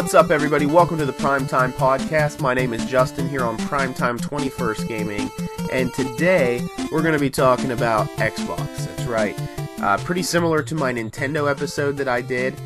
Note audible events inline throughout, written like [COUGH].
What's up, everybody? Welcome to the Primetime Podcast. My name is Justin here on Primetime 21st Gaming, and today we're going to be talking about Xbox. That's right. Uh, pretty similar to my Nintendo episode that I did.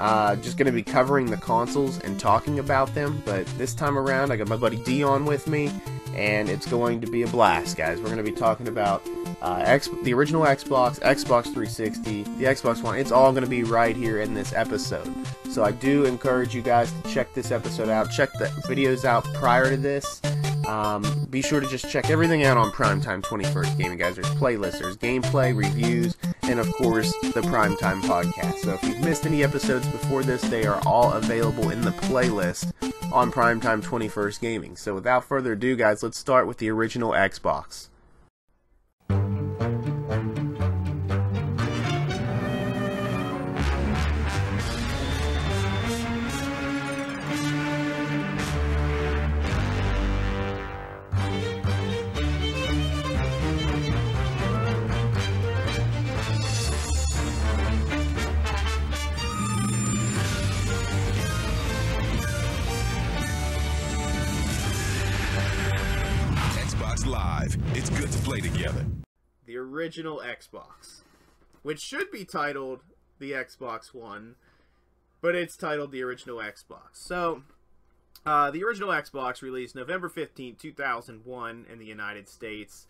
Uh, just going to be covering the consoles and talking about them, but this time around I got my buddy Deon with me, and it's going to be a blast, guys. We're going to be talking about uh, X, the original Xbox, Xbox 360, the Xbox One. It's all going to be right here in this episode. So I do encourage you guys to check this episode out. Check the videos out prior to this. Um, be sure to just check everything out on Primetime 21st Gaming, guys. There's playlists, there's gameplay, reviews, and of course, the Primetime Podcast. So if you've missed any episodes before this, they are all available in the playlist on Primetime 21st Gaming. So without further ado, guys, let's start with the original Xbox. Play together. the original Xbox, which should be titled the Xbox One, but it's titled the original Xbox. So, uh, the original Xbox released November 15, 2001 in the United States.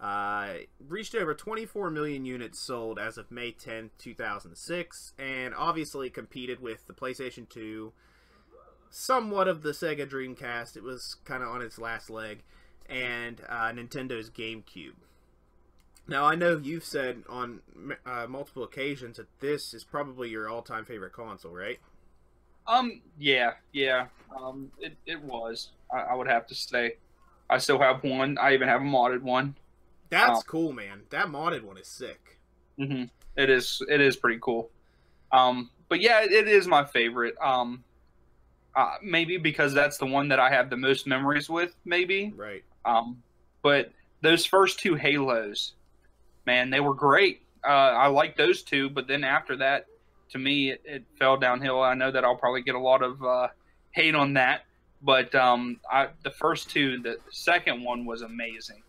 Uh, reached over 24 million units sold as of May 10, 2006, and obviously competed with the PlayStation 2, somewhat of the Sega Dreamcast. It was kind of on its last leg, and uh, Nintendo's GameCube. Now I know you've said on uh, multiple occasions that this is probably your all-time favorite console, right? Um, yeah, yeah. Um, it, it was. I, I would have to say. I still have one. I even have a modded one. That's Oh. cool, man. That modded one is sick. hmm It is. It is pretty cool. Um, but yeah, it, it is my favorite. Um, uh, maybe because that's the one that I have the most memories with. Maybe. Right. Um, but those first two Halos, man, they were great. Uh, I like those two, but then after that, to me, it, it fell downhill. I know that I'll probably get a lot of uh, hate on that, but um, I, the first two, the second one was amazing.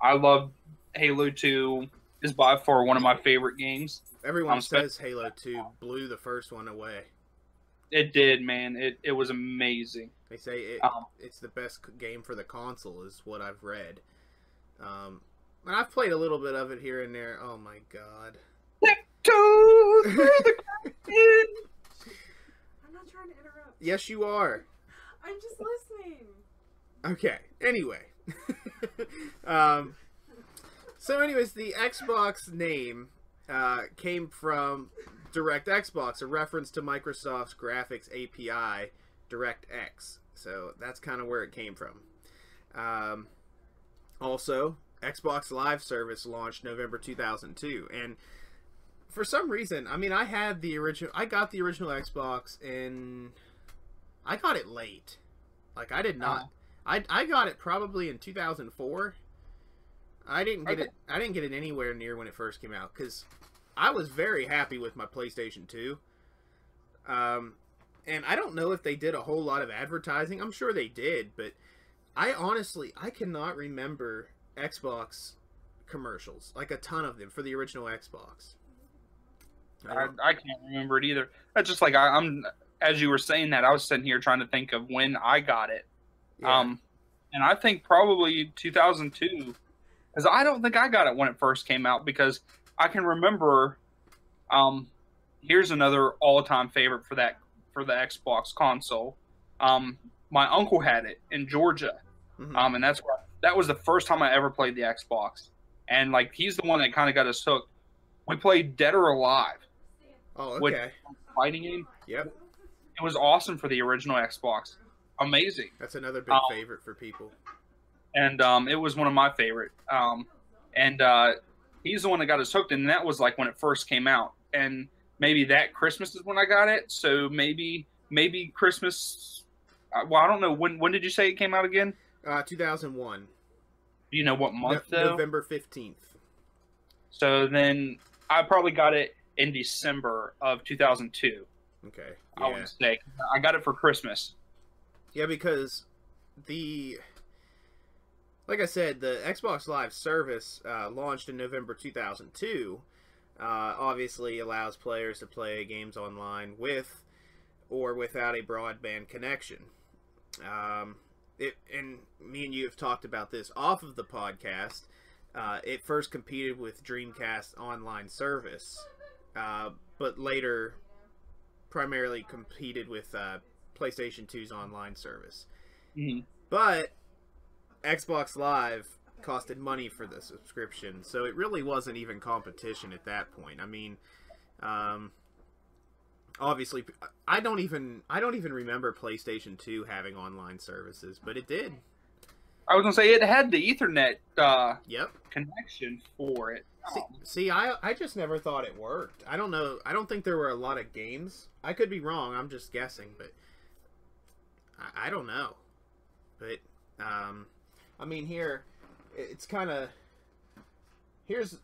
I love Halo Two. is by far one of my favorite games. Everyone Um, says Halo 2 blew the first one away. It did, man. It it was amazing. They say it, Um, it's the best game for the console, is what I've read. Um, and I've played a little bit of it here and there. Oh my god. Two [LAUGHS] through the. I'm not trying to interrupt. Yes, you are. I'm just listening. Okay. Anyway. [LAUGHS] um, so, anyways, the Xbox name uh, came from DirectX Box, a reference to Microsoft's graphics API, DirectX. So that's kind of where it came from. Um, also, Xbox Live service launched November 2002, and for some reason, I mean, I had the original. I got the original Xbox and I got it late. Like I did not. I I got it probably in 2004. I didn't get Okay. it. I didn't get it anywhere near when it first came out because I was very happy with my PlayStation 2. Um, and I don't know if they did a whole lot of advertising. I'm sure they did, but I honestly I cannot remember Xbox commercials like a ton of them for the original Xbox. I I, I can't remember it either. That's just like I, I'm. As you were saying that, I was sitting here trying to think of when I got it. yeah. Um, and I think probably 2002, because I don't think I got it when it first came out because I can remember. Um, here's another all-time favorite for that for the Xbox console. Um, my uncle had it in Georgia, Mhm. um, and that's where that was the first time I ever played the Xbox, and like he's the one that kind of got us hooked. We played Dead or Alive, oh, okay. fighting game. Yep. It was awesome for the original Xbox. Amazing. That's another big Um, favorite for people. and um, it was one of my favorite. Um, and uh, he's the one that got us hooked, and that was like when it first came out. And maybe that Christmas is when I got it. So maybe maybe Christmas. uh, Well, I don't know when. When did you say it came out again? Uh, 2001. Do you know what month No- though? November 15th. So then I probably got it in December of 2002. Okay. I would say I got it for Christmas. Yeah, because the like I said, the Xbox Live service uh, launched in November 2002. Uh, obviously, allows players to play games online with or without a broadband connection. Um, it and me and you have talked about this off of the podcast. Uh, it first competed with Dreamcast online service, uh, but later primarily competed with uh, PlayStation 2's online service. Mhm. But Xbox Live costed money for the subscription, so it really wasn't even competition at that point. I mean, um, obviously, I don't even I don't even remember PlayStation 2 having online services, but it did. I was gonna say it had the Ethernet uh, Yep. connection for it. See, see, I I just never thought it worked. I don't know. I don't think there were a lot of games. I could be wrong. I'm just guessing, but I, I don't know. But um, I mean, here it's kind of here's.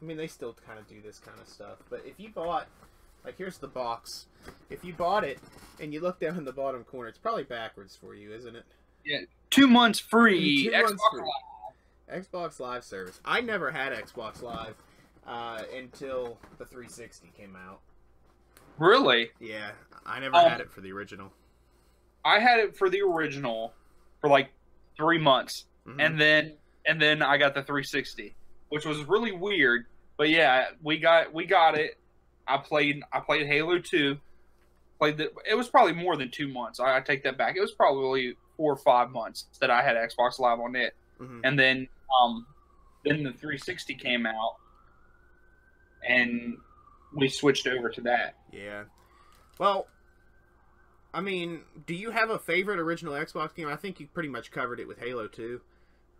I mean, they still kind of do this kind of stuff. But if you bought, like, here's the box. If you bought it and you look down in the bottom corner, it's probably backwards for you, isn't it? two months free. Two Xbox months free. Live. Xbox Live service. I never had Xbox Live uh, until the 360 came out. Really? Yeah, I never Um, had it for the original. I had it for the original for like three months, Mhm. and then and then I got the 360, which was really weird. But yeah, we got we got it. I played I played Halo 2. Played the. It was probably more than two months. I, I take that back. It was probably four or five months that I had Xbox Live on it, Mhm. and then um then the 360 came out, and we switched over to that. Yeah. Well, I mean, do you have a favorite original Xbox game? I think you pretty much covered it with Halo 2.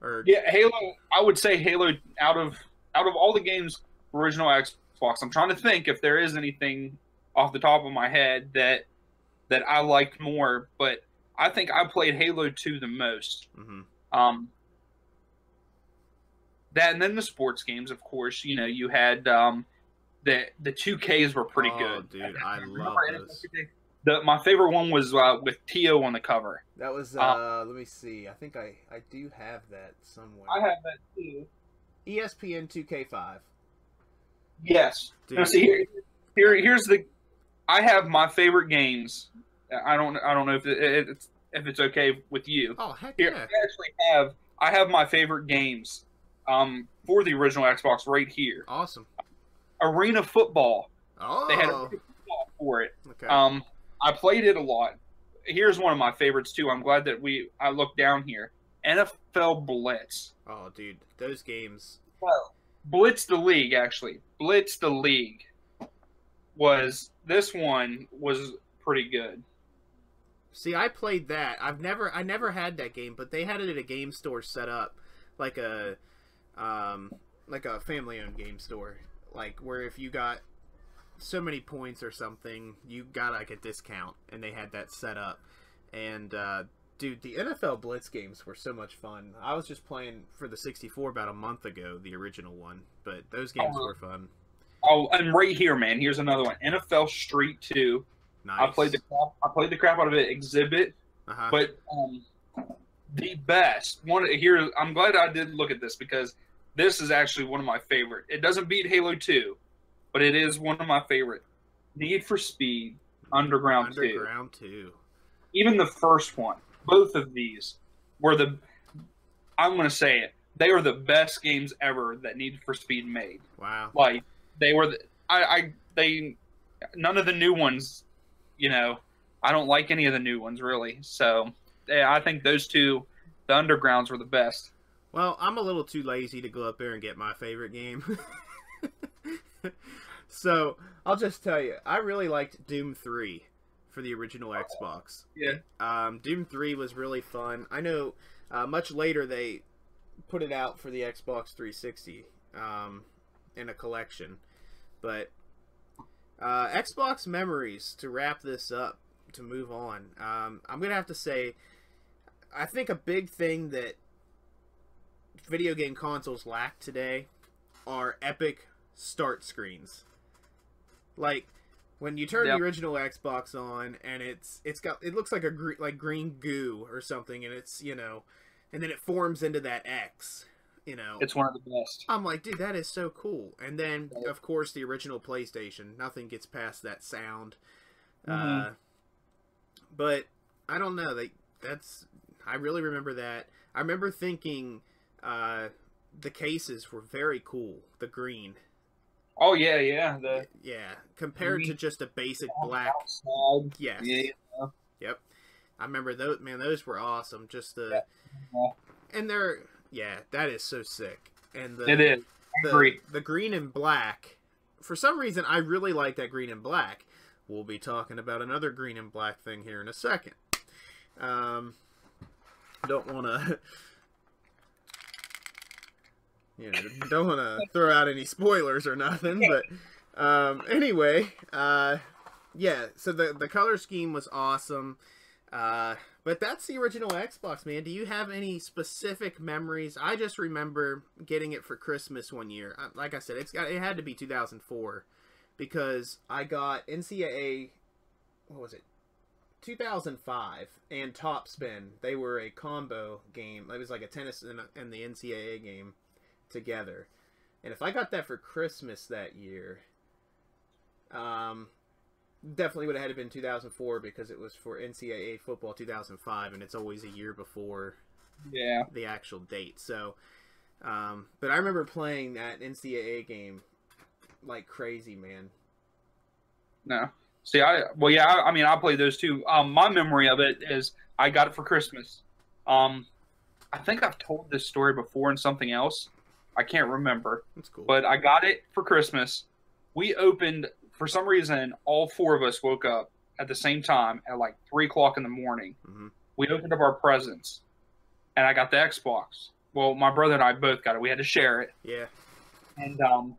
Or Yeah, Halo. I would say Halo out of out of all the games original Xbox. I'm trying to think if there is anything off the top of my head that that I liked more, but I think I played Halo 2 the most. Mhm. Um, that and then the sports games, of course. You know, you had um, the the 2Ks were pretty Oh, good. dude, I [LAUGHS] Remember love those. 2K? The, my favorite one was uh, with Tio on the cover. That was, Uh, uh, let me see. I think I, I do have that somewhere. I have that too. ESPN 2K5. Yes. Dude. No, see here, here, here's the. I have my favorite games. I don't, I don't know if it, it's if it's okay with you. Oh, heck Here, yeah. I actually have, I have my favorite games, um, for the original Xbox right here. Awesome. Arena Football. Oh, They had Arena Football for it. okay. Um, I played it a lot. Here's one of my favorites too. I'm glad that we, I looked down here. NFL Blitz. oh, dude, those games. Well, Blitz the League actually. Blitz the League was this one was pretty good. See, I played that. I've never, I never had that game, but they had it at a game store set up, like a, um, like a family-owned game store, like where if you got so many points or something, you got like a discount, and they had that set up. And uh, dude, the NFL Blitz games were so much fun. I was just playing for the 64 about a month ago, the original one, but those games Oh, were fun. Oh, and right here, man. Here's another one. NFL Street Two. Nice. I played the crap, I played the crap out of it. Exhibit, uh-huh. but um, the best one here. I'm glad I did look at this because this is actually one of my favorite. It doesn't beat Halo Two, but it is one of my favorite. Need for Speed Underground. Underground 2. even the first one, both of these were the. I'm going to say it. They were the best games ever that Need for Speed made. Wow. Like they were. The, I, I. They. None of the new ones. You know, I don't like any of the new ones really. So, yeah, I think those two, the undergrounds, were the best. Well, I'm a little too lazy to go up there and get my favorite game. [LAUGHS] [LAUGHS] so, I'll just tell you, I really liked Doom 3 for the original Xbox. Yeah. Um, Doom 3 was really fun. I know uh, much later they put it out for the Xbox 360 um, in a collection. But uh, Xbox memories, to wrap this up, to move on, um, I'm going to have to say, I think a big thing that video game consoles lack today are epic start screens. Like when you turn Yep. the original Xbox on and it's it's got it looks like a gre- like green goo or something and it's you know and then it forms into that X you know It's one of the best. I'm like dude that is so cool and then of course the original PlayStation nothing gets past that sound uh Mhm. but I don't know they that's I really remember that I remember thinking uh the cases were very cool the green Oh yeah, yeah. The yeah compared to just a basic black outside. yes Yeah. Yep. I remember those man, those were awesome. Just the Yeah. and they're yeah, that is so sick. And the It is. The, the green and black. For some reason I really like that green and black. We'll be talking about another green and black thing here in a second. Um don't wanna [LAUGHS] you know, don't wanna [LAUGHS] throw out any spoilers or nothing, but um anyway, uh yeah, so the the color scheme was awesome. Uh, but that's the original Xbox, man. Do you have any specific memories? I just remember getting it for Christmas one year. Uh, Like I said, it's got it had to be 2004 because I got NCAA. What was it? 2005 and Top Spin. They were a combo game. It was like a tennis and, a- and the NCAA game together. And if I got that for Christmas that year, um, definitely would have had to been 2004 because it was for NCAA football 2005, and it's always a year before Yeah. the actual date. So, um, but I remember playing that NCAA game like crazy, man. No. See, I well, yeah. I, I mean, I played those two. Um, my memory of it is I got it for Christmas. Um, I think I've told this story before in something else. I can't remember, That's cool. but I got it for Christmas. We opened for some reason. All four of us woke up at the same time at like three o'clock in the morning. Mhm. We opened up our presents, and I got the Xbox. Well, my brother and I both got it. We had to share it yeah, and um,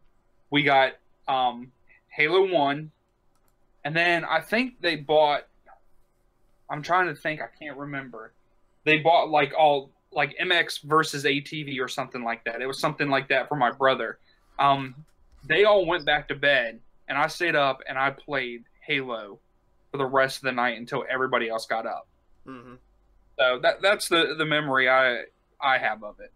we got um, Halo One, and then I think they bought. I'm trying to think. I can't remember. They bought like all like MX versus ATV or something like that. It was something like that for my brother. Um, they all went back to bed, and I stayed up and I played Halo for the rest of the night until everybody else got up. hmm So that that's the the memory I I have of it.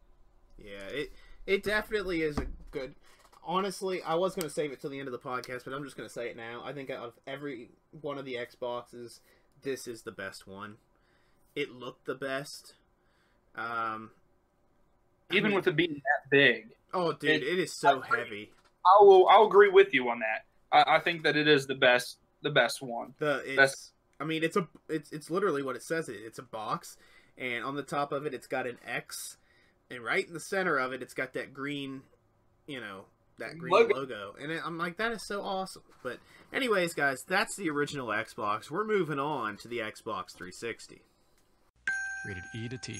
yeah. It it definitely is a good. Honestly, I was gonna save it till the end of the podcast, but I'm just gonna say it now. I think out of every one of the Xboxes, this is the best one. It looked the best. Um, I Even mean- with it being that big, oh, dude, it- it is so I heavy. I will. I'll agree with you on that. I, I think that it is the best. The best one. The it's That's- I mean it's a it's it's literally what it says. It it's a box, and on the top of it it's got an X, and right in the center of it it's got that green, you know, that green logo. Logo. And it, I'm like that is so awesome. But anyways, guys, that's the original Xbox. We're moving on to the Xbox 360. Rated E to T.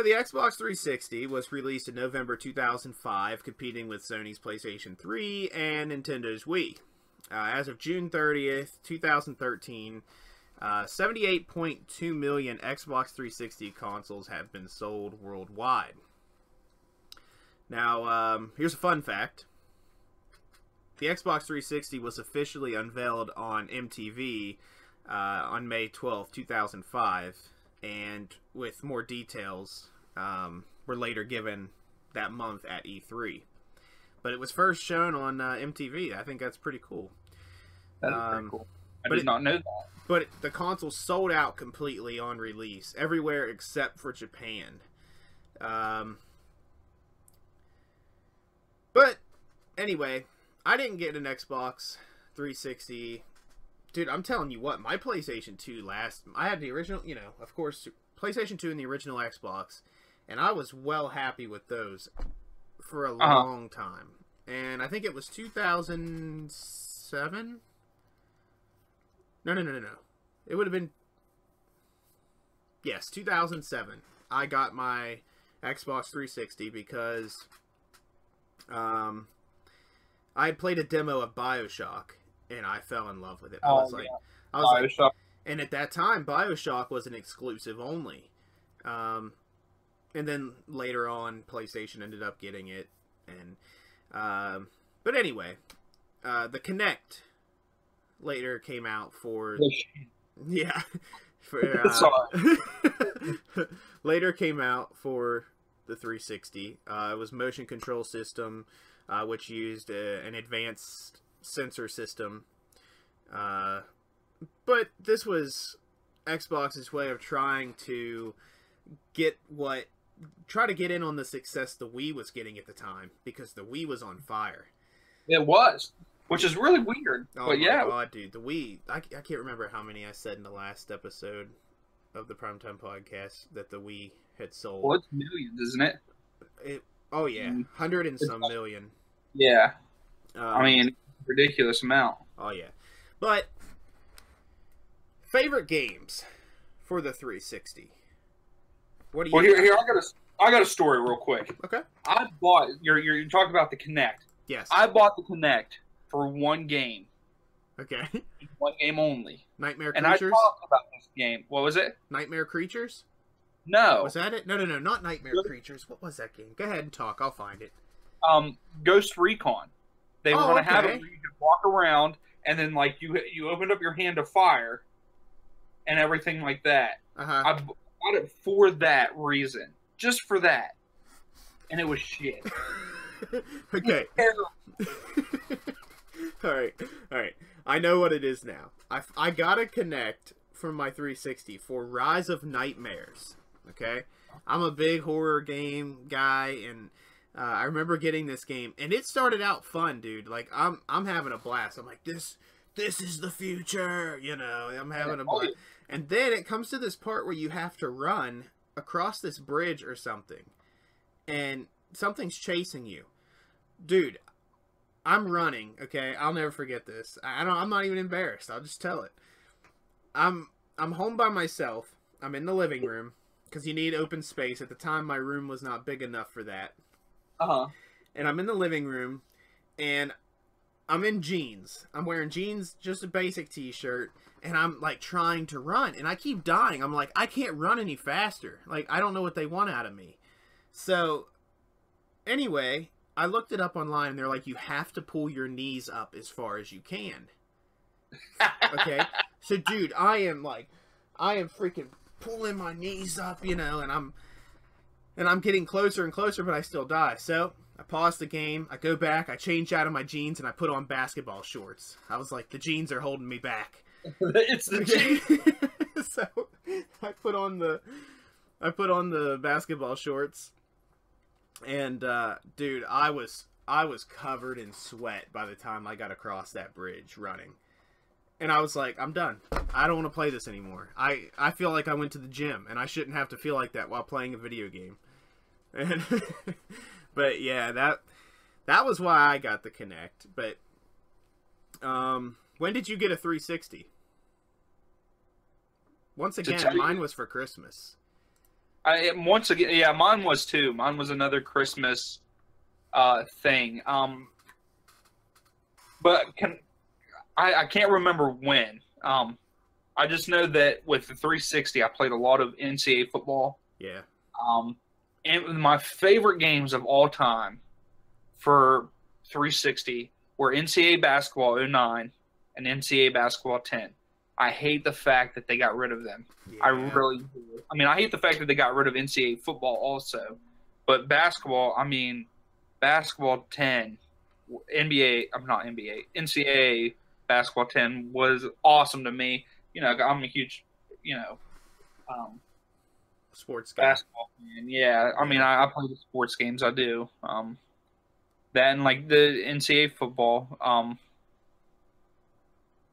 So the Xbox 360 was released in November 2005, competing with Sony's PlayStation 3 and Nintendo's Wii. Uh, as of June 30th, 2013, uh, 78.2 million Xbox 360 consoles have been sold worldwide. Now, um, here's a fun fact. The Xbox 360 was officially unveiled on MTV uh, on May 12, 2005, and with more details um, were later given that month at E3. But it was first shown on uh, MTV. I think that's pretty cool. That's Um, pretty cool. I but did it- not know that. But the console sold out completely on release, everywhere except for Japan. Um, but anyway, I didn't get an Xbox 360. Dude, I'm telling you what, my PlayStation 2 last. I had the original, you know, of course, PlayStation 2 and the original Xbox, and I was well happy with those for a Uh-huh. long time. And I think it was 2007. No, no, no, no, no. it would have been yes 2007 i got my xbox 360 because um i had played a demo of bioshock and i fell in love with it i Oh, was like yeah. i was like and at that time bioshock was an exclusive only um and then later on playstation ended up getting it and um but anyway uh the Kinect later came out for yeah. For, uh, later came out for the [LAUGHS] [LAUGHS] [LAUGHS] 360. Uh, it was motion control system, uh, which used uh, an advanced sensor system. Uh, but this was Xbox's way of trying to get what try to get in on the success the Wii was getting at the time because the Wii was on fire. It was, which is really weird. Oh but my yeah, god, dude, the Wii. I, I can't remember how many I said in the last episode of the Primetime Podcast that the Wii had sold. well, it's millions, isn't it? It, oh yeah, Mm. hundred and some million. Yeah. Um, I mean, ridiculous amount. oh yeah, but favorite games for the 360. What do you? Well, here, here I got a, I got a story real quick. Okay. I bought. You're, you're, talking about the Kinect. Yes. I bought the Kinect for one game, okay. [LAUGHS] one game only, Nightmare and I Creatures. talked about this game. What was it? Nightmare Creatures. No, Was that it? No, no, no, not Nightmare? Creatures. What was that game? Go ahead and talk. I'll find it. um, Ghost Recon. They were Oh, going to have it where you could walk around, and then like you you opened up your hand to fire, and everything like that. Uh huh. I bought it for that reason, just for that, and it was shit. [LAUGHS] okay. Terrible. [LAUGHS] all right, all right. I know what it is now. I, I gotta Kinect from my 360 for Rise of Nightmares. Okay, I'm a big horror game guy, and uh, I remember getting this game, and it started out fun, dude. Like I'm I'm having a blast. I'm like this this is the future, you know. I'm having a blast, and then it comes to this part where you have to run across this bridge or something, and something's chasing you, dude. I'm running. Okay, I'll never forget this. I don't. I'm not even embarrassed. I'll just tell it. I'm I'm home by myself. I'm in the living room because you need open space. At the time, my room was not big enough for that. Uh huh. And I'm in the living room, and I'm in jeans. I'm wearing jeans, just a basic t-shirt, and I'm like trying to run, and I keep dying. I'm like, I can't run any faster. Like I don't know what they want out of me. So, anyway, I looked it up online, and they're like, you have to pull your knees up as far as you can. Okay, [LAUGHS] so dude, I am like, I am freaking pulling my knees up, you know, and I'm, and I'm getting closer and closer, but I still die. So I pause the game, I go back, I change out of my jeans, and I put on basketball shorts. I was like, the jeans are holding me back. [LAUGHS] it's the cheat. [LAUGHS] so [LAUGHS] I put on the I put on the basketball shorts and uh dude, I was I was covered in sweat by the time I got across that bridge running. And I was like, I'm done. I don't want to play this anymore. I I feel like I went to the gym and I shouldn't have to feel like that while playing a video game. [LAUGHS] And but yeah, that that was why I got the Kinect. But um when did you get a 360? Once again, you- mine was for Christmas. I once again, yeah, mine was too. Mine was another Christmas uh, thing. Um, but can I, I can't remember when. Um, I just know that with the 360, I played a lot of NCAA football. Yeah. Um, and my favorite games of all time for 360 were NCAA basketball 09 and NCAA basketball 10. I hate the fact that they got rid of them. I really do. I mean, I hate the fact that they got rid of NCAA football also, but basketball. I mean, basketball ten, NBA. I'm not NBA. NCAA basketball ten was awesome to me. You know, I'm a huge, you know, um, sports game. basketball fan. Yeah, I mean, I, I play the sports games. I do. Um, that and like the NCAA football. Um,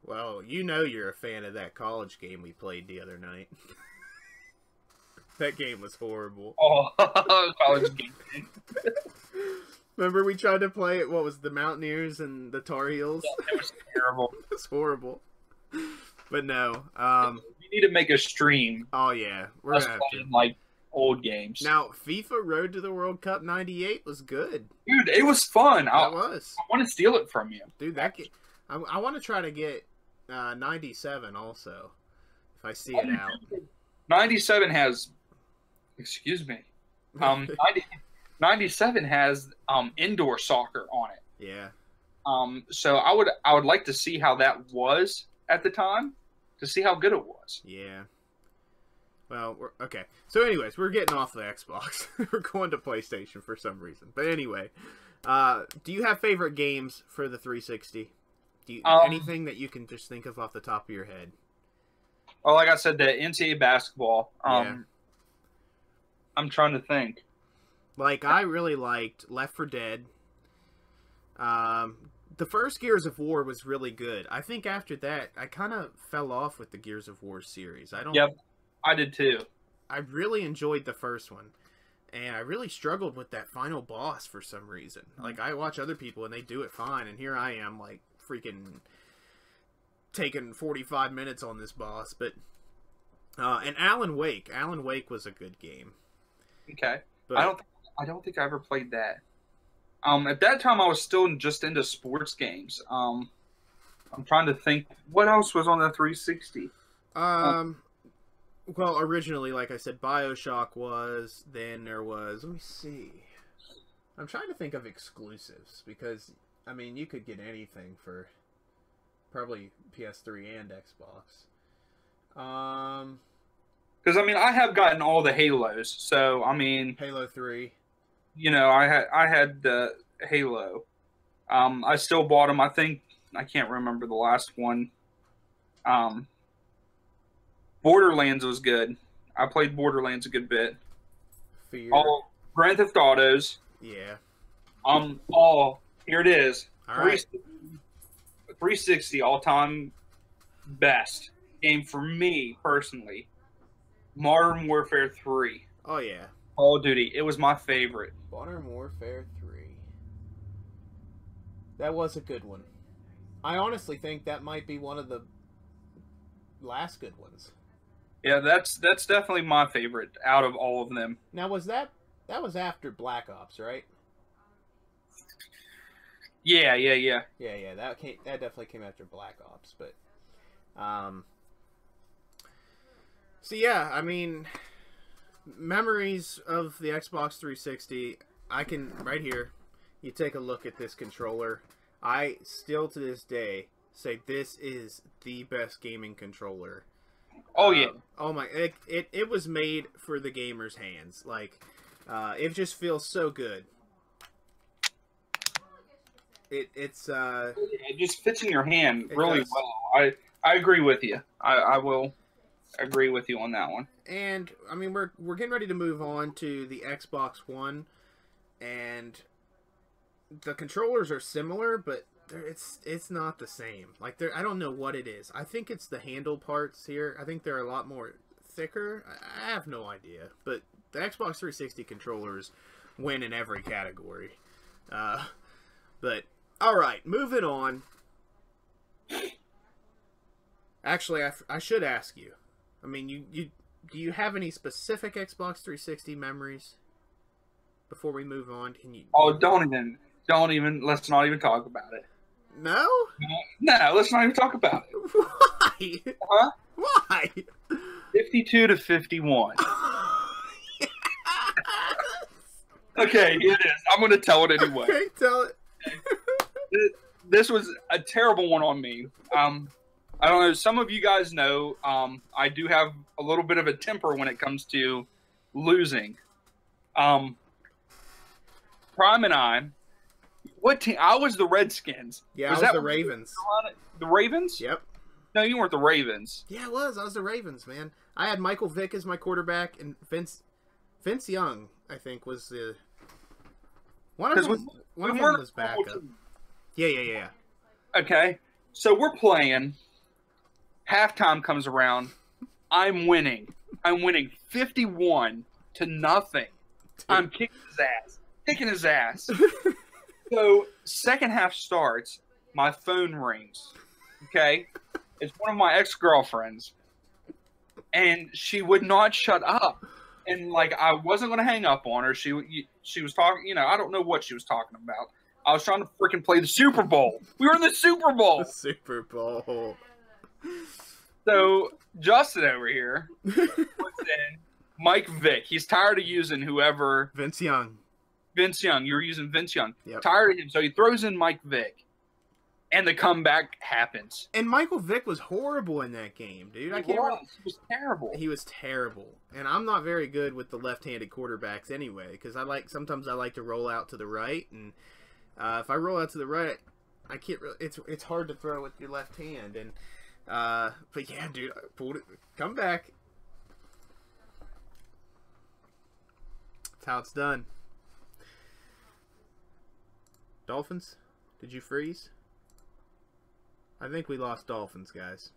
Well, you know you're a fan of that college game we played the other night. [LAUGHS] that game was horrible. oh, [LAUGHS] college game. [LAUGHS] Remember we tried to play it? What was the Mountaineers and the Tar Heels? It was terrible. [LAUGHS] it was horrible. but no. Um. We need to make a stream. Oh yeah, we're Us gonna have to. playing like old games. Now, FIFA Road to the World Cup '98 was good. dude, it was fun. That I, was, I want to steal it from you. dude. That ga- I, I want to try to get uh, '97 also, if I see it out. 97 has, excuse me, um, [LAUGHS] 90, 97 has um indoor soccer on it. yeah. Um, so I would I would like to see how that was at the time, to see how good it was. Yeah. Well, we're, okay. So, anyways, we're getting off the Xbox. [LAUGHS] we're going to PlayStation for some reason. But anyway, uh, do you have favorite games for the 360? Do you, Um, anything that you can just think of off the top of your head? Well, like I said, the NCAA basketball. Um, Yeah. I'm trying to think. Like, I really liked Left 4 Dead. Um, the first Gears of War was really good. I think after that, I kind of fell off with the Gears of War series. I don't. Yep. I did too. I really enjoyed the first one, and I really struggled with that final boss for some reason. Like I watch other people and they do it fine, and here I am like freaking taking forty five minutes on this boss. But uh, and Alan Wake, Alan Wake was a good game. Okay. But I don't. I don't think I ever played that. Um, at that time, I was still just into sports games. Um, I'm trying to think what else was on the 360. Um, well, originally, like I said, Bioshock was. Then there was. Let me see. I'm trying to think of exclusives because I mean you could get anything for probably PS3 and Xbox. Um, Because I mean, I have gotten all the Halos, so I mean, Halo Three. You know, I had I had the Halo. Um, I still bought them. I think I can't remember the last one. Um, Borderlands was good. I played Borderlands a good bit. Fear. All Grand Theft Autos. Yeah. Um, all here it is. All right. 360 all time best game for me personally. Modern Warfare 3. Oh yeah. Call of Duty. It was my favorite. Modern Warfare Three. That was a good one. I honestly think that might be one of the last good ones. Yeah, that's that's definitely my favorite out of all of them. Now was that that was after Black Ops, right? Yeah, yeah, yeah. Yeah, yeah, that came that definitely came after Black Ops, but um So yeah, I mean memories of the Xbox 360, I can right here. You take a look at this controller. I still to this day say this is the best gaming controller. Oh Uh, yeah. oh my! It, it it was made for the gamer's hands. Like, uh, it just feels so good. It it's uh It just fits in your hand really does. well. I I agree with you. I, I will agree with you on that one. and I mean we're we're getting ready to move on to the Xbox One, and the controllers are similar, but it's it's not the same. Like they're I don't know what it is. I think it's the handle parts here. I think they're a lot more thicker. I, I have no idea, but the Xbox 360 controllers win in every category. Uh, but all right, moving on. Actually, I, I should ask you. I mean, you, you do you have any specific Xbox 360 memories? Before we move on, can you? Oh, don't even, don't even. Let's not even talk about it. No. No, let's not even talk about it. Why? Huh? Why? Fifty-two to fifty-one. [LAUGHS] Okay, it is. I'm going to tell it anyway. okay, tell it. this was a terrible one on me. Um, I don't know. Some of you guys know um, I do have a little bit of a temper when it comes to losing. Um, Prime and I, what team? I was the Redskins. Yeah, Was I was that the Ravens. The Ravens? Yep. No, you weren't the Ravens. Yeah, it was. I was the Ravens, man. I had Michael Vick as my quarterback, and Vince Vince Young, I think, was the one of them. we, One we of them was backup. Yeah, yeah, yeah. Okay, so we're playing. Halftime comes around. I'm winning. I'm winning 51 to nothing. I'm kicking his ass. Kicking his ass. [LAUGHS] so second half starts. My phone rings. Okay, It's one of my ex girlfriends, and she would not shut up. And like I wasn't gonna hang up on her. She she was talking. You know, I don't know what she was talking about. I was trying to freaking play the Super Bowl. We were in the Super Bowl. The Super Bowl. So Justin over here puts [LAUGHS] in Mike Vick. He's tired of using whoever Vince Young. Vince Young. You were using Vince Young. Yep. Tired of him. So he throws in Mike Vick. And the comeback happens. And Michael Vick was horrible in that game, dude. I He can't. was. remember- He was terrible. He was terrible, and I'm not very good with the left-handed quarterbacks anyway. Because I like sometimes I like to roll out to the right, and uh, if I roll out to the right, I can't. Really, it's it's hard to throw with your left hand, and uh, but yeah, dude, I pulled it. Come back. That's how it's done. Dolphins, did you freeze? I think we lost Dolphins, guys.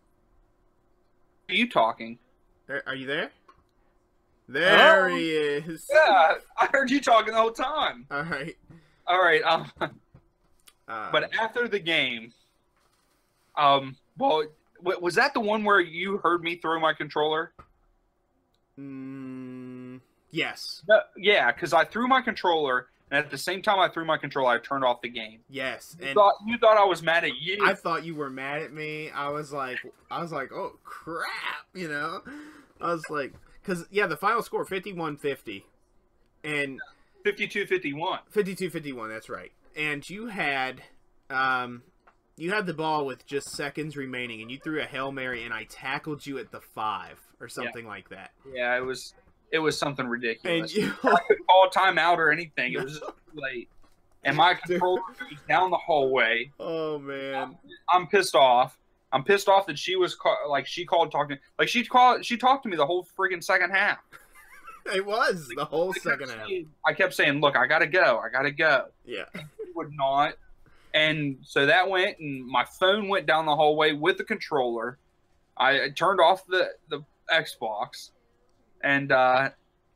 Are you talking? There, are you there? There he is. Yeah, I heard you talking the whole time. All right. All right. Um, Uh, but after the game, um, well, was that the one where you heard me throw my controller? mm, yes, No, yeah, because I threw my controller, and at the same time I threw my controller, I turned off the game. yes, You thought you thought I was mad at you? I thought you were mad at me. I was like, I was like, oh crap, you know. I was like, because yeah, the final score 51-50. and 52-51. 52-51. That's right. And you had, um, you had the ball with just seconds remaining, and you threw a hail mary, and I tackled you at the five or something like that. Yeah, it was it was something And ridiculous. you, [LAUGHS] I call timeout or anything. It was just too late. And my [LAUGHS] controller goes down the hallway. oh man. I'm pissed off. I'm pissed off that she was ca- like she called talking like she called she talked to me the whole freaking second half. [LAUGHS] It was the whole second half. saying- I kept saying, "Look, I gotta go. I gotta go." Yeah. Would not, and so that went, and my phone went down the hallway with the controller. I turned off the the Xbox, and uh,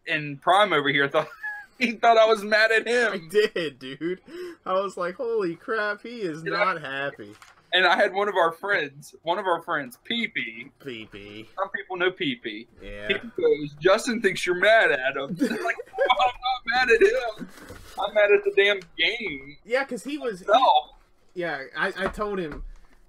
and Prime over here thought [LAUGHS] he thought I was mad at him. I did, dude. I was like, holy crap, he is Yeah. not happy. And I had one of our friends, one of our friends, PP. PP. Some people know PP. Yeah. He goes, Justin thinks you're mad at him. [LAUGHS] I'm like, "No, I'm not mad at him. I'm mad at the damn game. Yeah, because he was. No. Yeah, I, I told him.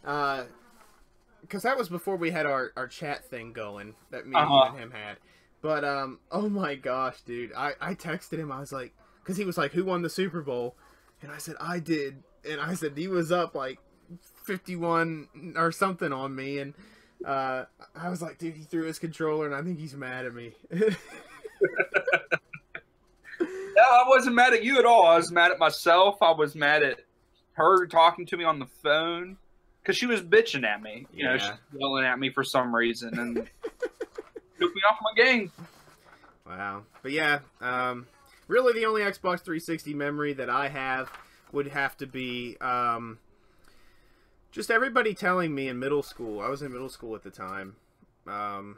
Because that was before we had our, our chat thing going that me Uh-huh. and him had. But, um, oh my gosh, dude. I, I texted him. I was like, because he was like, who won the Super Bowl? And I said, I did. And I said, he was up like 51 or something on me. And uh, I was like, dude, he threw his controller and I think he's mad at me. [LAUGHS] No, I wasn't mad at you at all. I was mad at myself. I was mad at her talking to me on the phone because she was bitching at me. You know, she's yelling at me for some reason and [LAUGHS] took me off my game. Wow. But yeah, um, really the only Xbox 360 memory that I have would have to be um, just everybody telling me in middle school. I was in middle school at the time. Um,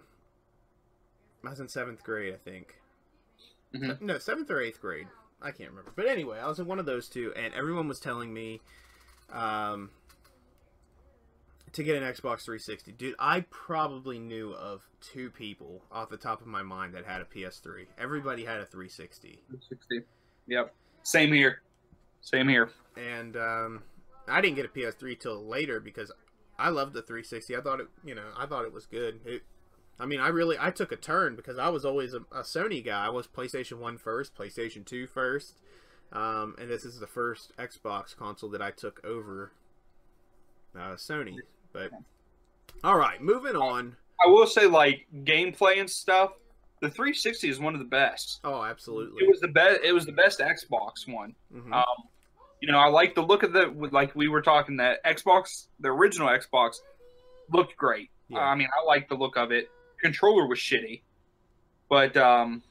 I was in seventh grade, I think. Mhm. No, seventh or eighth grade. I can't remember. But anyway, I was in one of those two, and everyone was telling me um, to get an Xbox 360. Dude, I probably knew of two people off the top of my mind that had a PS3. Everybody had a 360. 360. Yep. Same here. Same here. And um, I didn't get a PS3 till later because I loved the 360. I thought it, you know, I thought it was good. It, I mean, I really, I took a turn because I was always a, a Sony guy. I was PlayStation 1 first, PlayStation 2 first. Um, and this is the first Xbox console that I took over uh, Sony. But all right, moving on. I will say, like gameplay and stuff. The 360 is one of the best. Oh, absolutely. It was the best. It was the best Xbox one. Mhm. Um, you know, I like the look of the like we were talking that Xbox, the original Xbox, looked great. Yeah. I mean, I like the look of it. Controller was shitty, but um,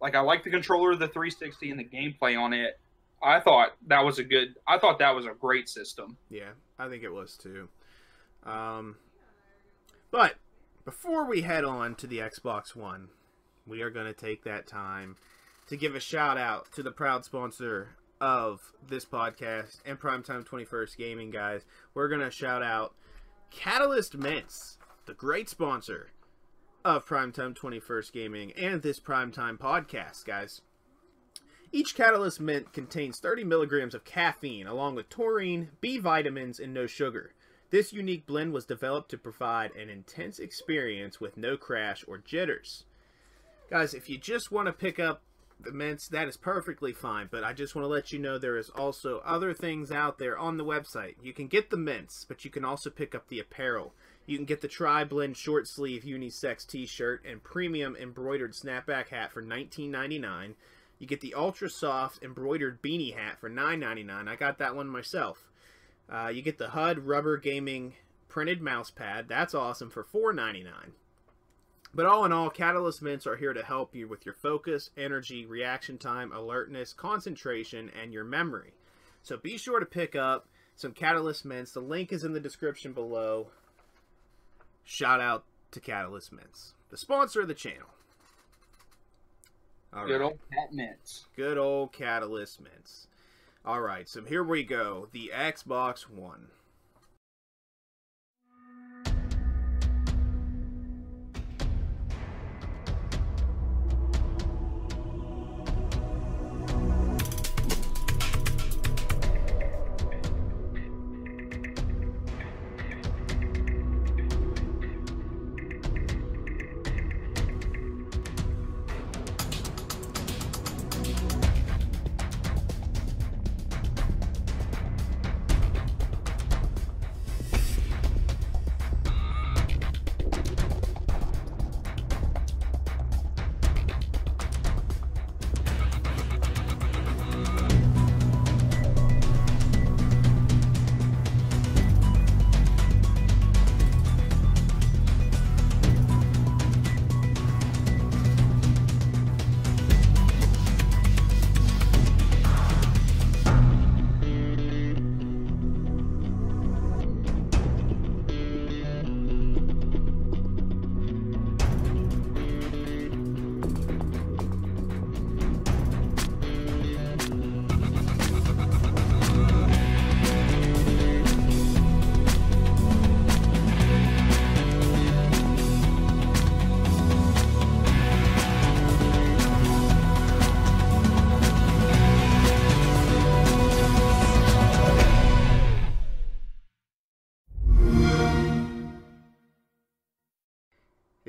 like I like the controller of the 360 and the gameplay on it. I thought that was a good. I thought that was a great system. Yeah, I think it was too. Um, but before we head on to the Xbox One, we are going to take that time to give a shout out to the proud sponsor of this podcast and Primetime 21st Gaming, guys. We're going to shout out Catalyst Mints, the great sponsor of Primetime 21st Gaming and this Primetime podcast, guys. Each Catalyst Mint contains 30 milligrams of caffeine, along with taurine, B vitamins, and no sugar. This unique blend was developed to provide an intense experience with no crash or jitters. Guys, if you just want to pick up mints, that is perfectly fine, but I just want to let you know there is also other things out there on the website. You can get the mints, but you can also pick up the apparel. You can get the Tri Blend short sleeve unisex t shirt and premium embroidered snapback hat for $19.99. You get the ultra soft embroidered beanie hat for $9.99. I got that one myself. Uh, you get the HUD rubber gaming printed mouse pad. That's awesome for $4.99. But all in all, Catalyst Mints are here to help you with your focus, energy, reaction time, alertness, concentration, and your memory. So be sure to pick up some Catalyst Mints. The link is in the description below. Shout out to Catalyst Mints, the sponsor of the channel. All Good right. old cat mints. Good old Catalyst Mints. All right, so here we go. The Xbox One.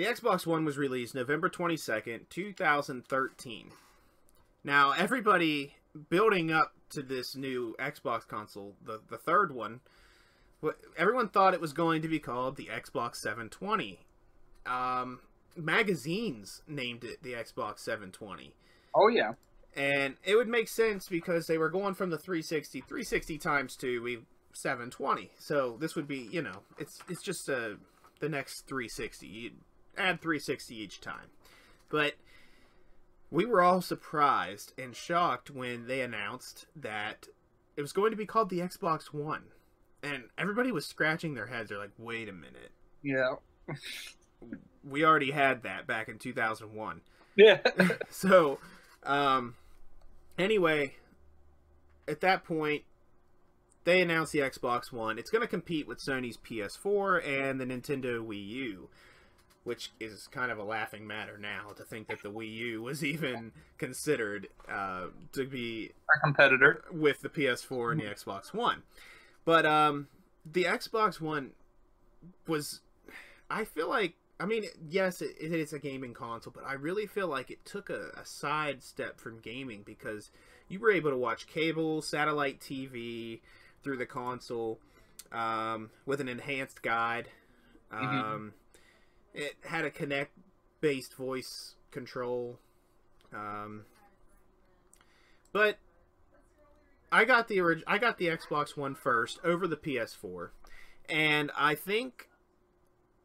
The Xbox One was released November 22nd, 2013. Now, everybody building up to this new Xbox console, the, the third one, everyone thought it was going to be called the Xbox 720. Um, magazines named it the Xbox 720. Oh yeah. And it would make sense because they were going from the 360, 360 times two, we 720. So this would be, you know, it's it's just uh, the next 360. You add 360 each time. But we were all surprised and shocked when they announced that it was going to be called the Xbox One. And everybody was scratching their heads. They're like, wait a minute. Yeah. We already had that back in 2001. Yeah. [LAUGHS] [LAUGHS] so um anyway at that point they announced the xbox one it's going to compete with sony's ps4 and the nintendo wii u which is kind of a laughing matter now to think that the wii u was [LAUGHS] even considered uh, to be a competitor. with the PS4 and the Xbox One. But um the Xbox One was I feel like I mean yes it, it is a gaming console but I really feel like it took a, a side step from gaming because you were able to watch cable satellite TV through the console um, with an enhanced guide um, it had a Kinect based voice control um, but I got the orig- I got the Xbox One first over the PS4, and I think,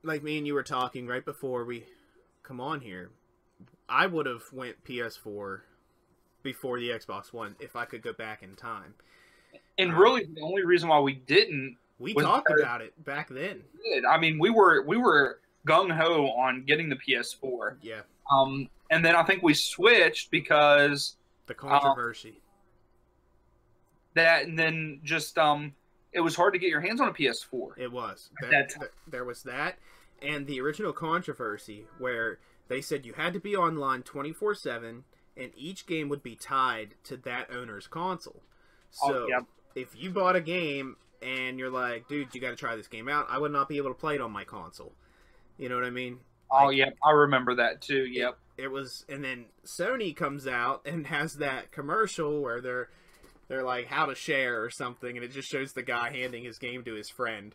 like me and you were talking right before we come on here, I would have went PS4 before the Xbox One if I could go back in time. And really, the only reason why we didn't We talked about it back then. I mean, we were we were gung ho on getting the PS4. Yeah, Um, and then I think we switched because the controversy. that, and then just um, it was hard to get your hands on a PS4. It was. That there was that, and the original controversy where they said you had to be online 24 7, and each game would be tied to that owner's console. So Oh, yeah. if you bought a game and you're like, dude, you got to try this game out, I would not be able to play it on my console. You know what I mean? Oh Like, yeah, I remember that too. Yep. it was and then Sony comes out [LAUGHS] and has that commercial where they're they're like how to share or something and it just shows the guy handing his game to his friend.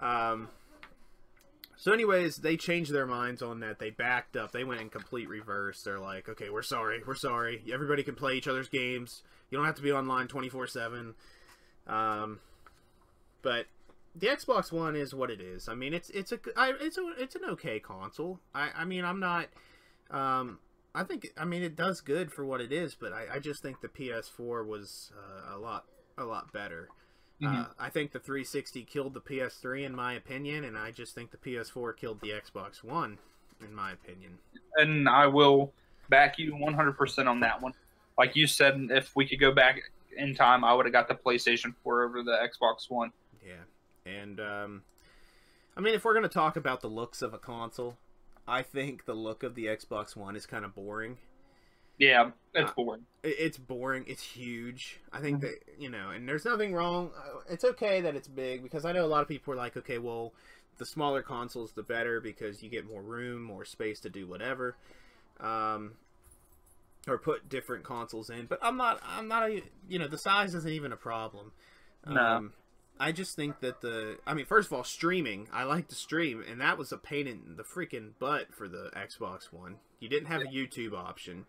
Um so anyways, they changed their minds on that. They backed up. They went in complete reverse. They're like, "Okay, we're sorry. We're sorry. Everybody can play each other's games. You don't have to be online 24/7." Um but the Xbox One is what it is. I mean, it's it's a I, it's a it's an okay console. I I mean, I'm not um, I think I mean it does good for what it is, but I, I just think the PS4 was uh, a lot a lot better. Uh, Mhm. I think the 360 killed the PS3 in my opinion, and I just think the PS4 killed the Xbox One in my opinion. And I will back you 100% on that one. Like you said, if we could go back in time, I would have got the PlayStation 4 over the Xbox One. Yeah, and um, I mean if we're gonna talk about the looks of a console, I think the look of the Xbox One is kind of boring. Yeah, it's Uh, boring. It- It's boring. It's huge. I think that you know, and there's nothing wrong. uh, It's okay that it's big because I know a lot of people are like, okay, well, the smaller consoles the better because you get more room, more space to do whatever, um, or put different consoles in. But I'm not. I'm not a. You know, the size isn't even a problem. No. Um, I just think that the. I mean, first of all, streaming. I like to stream, and that was a pain in the freaking butt for the Xbox One. You didn't have a YouTube option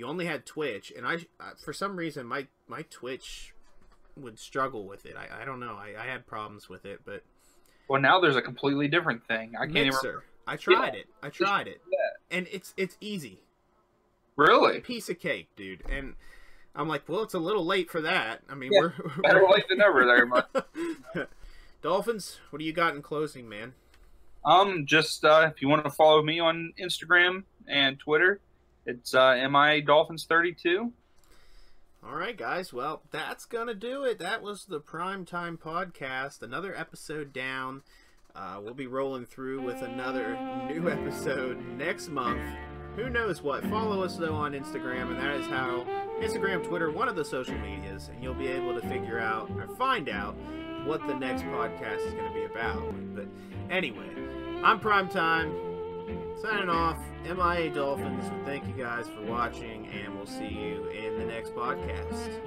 you only had Twitch, and I for some reason my my Twitch would struggle with it. I, I don't know. I, I had problems with it, but Well, now there's a completely different thing. I can't even. Mixer. I tried it. I tried it, yeah. and it's it's easy, Really? piece of cake, dude. And I'm like, well, it's a little late for that. I mean, Yeah, we're, [LAUGHS] Better late than never there, man. [LAUGHS] Dolphins. What do you got in closing, man? Um, just uh, if you want to follow me on Instagram and Twitter, it's uh, mi dolphins 32. All right, guys. Well, that's gonna do it. That was the Prime Time Podcast. Another episode down. Uh, we'll be rolling through with another new episode next month. Who knows what? Follow us though on Instagram, and that is how Instagram, Twitter, one of the social medias, and you'll be able to figure out or find out what the next podcast is going to be about. But anyway, I'm Prime Time. Signing off, MIA Dolphins. Thank you guys for watching, and we'll see you in the next podcast.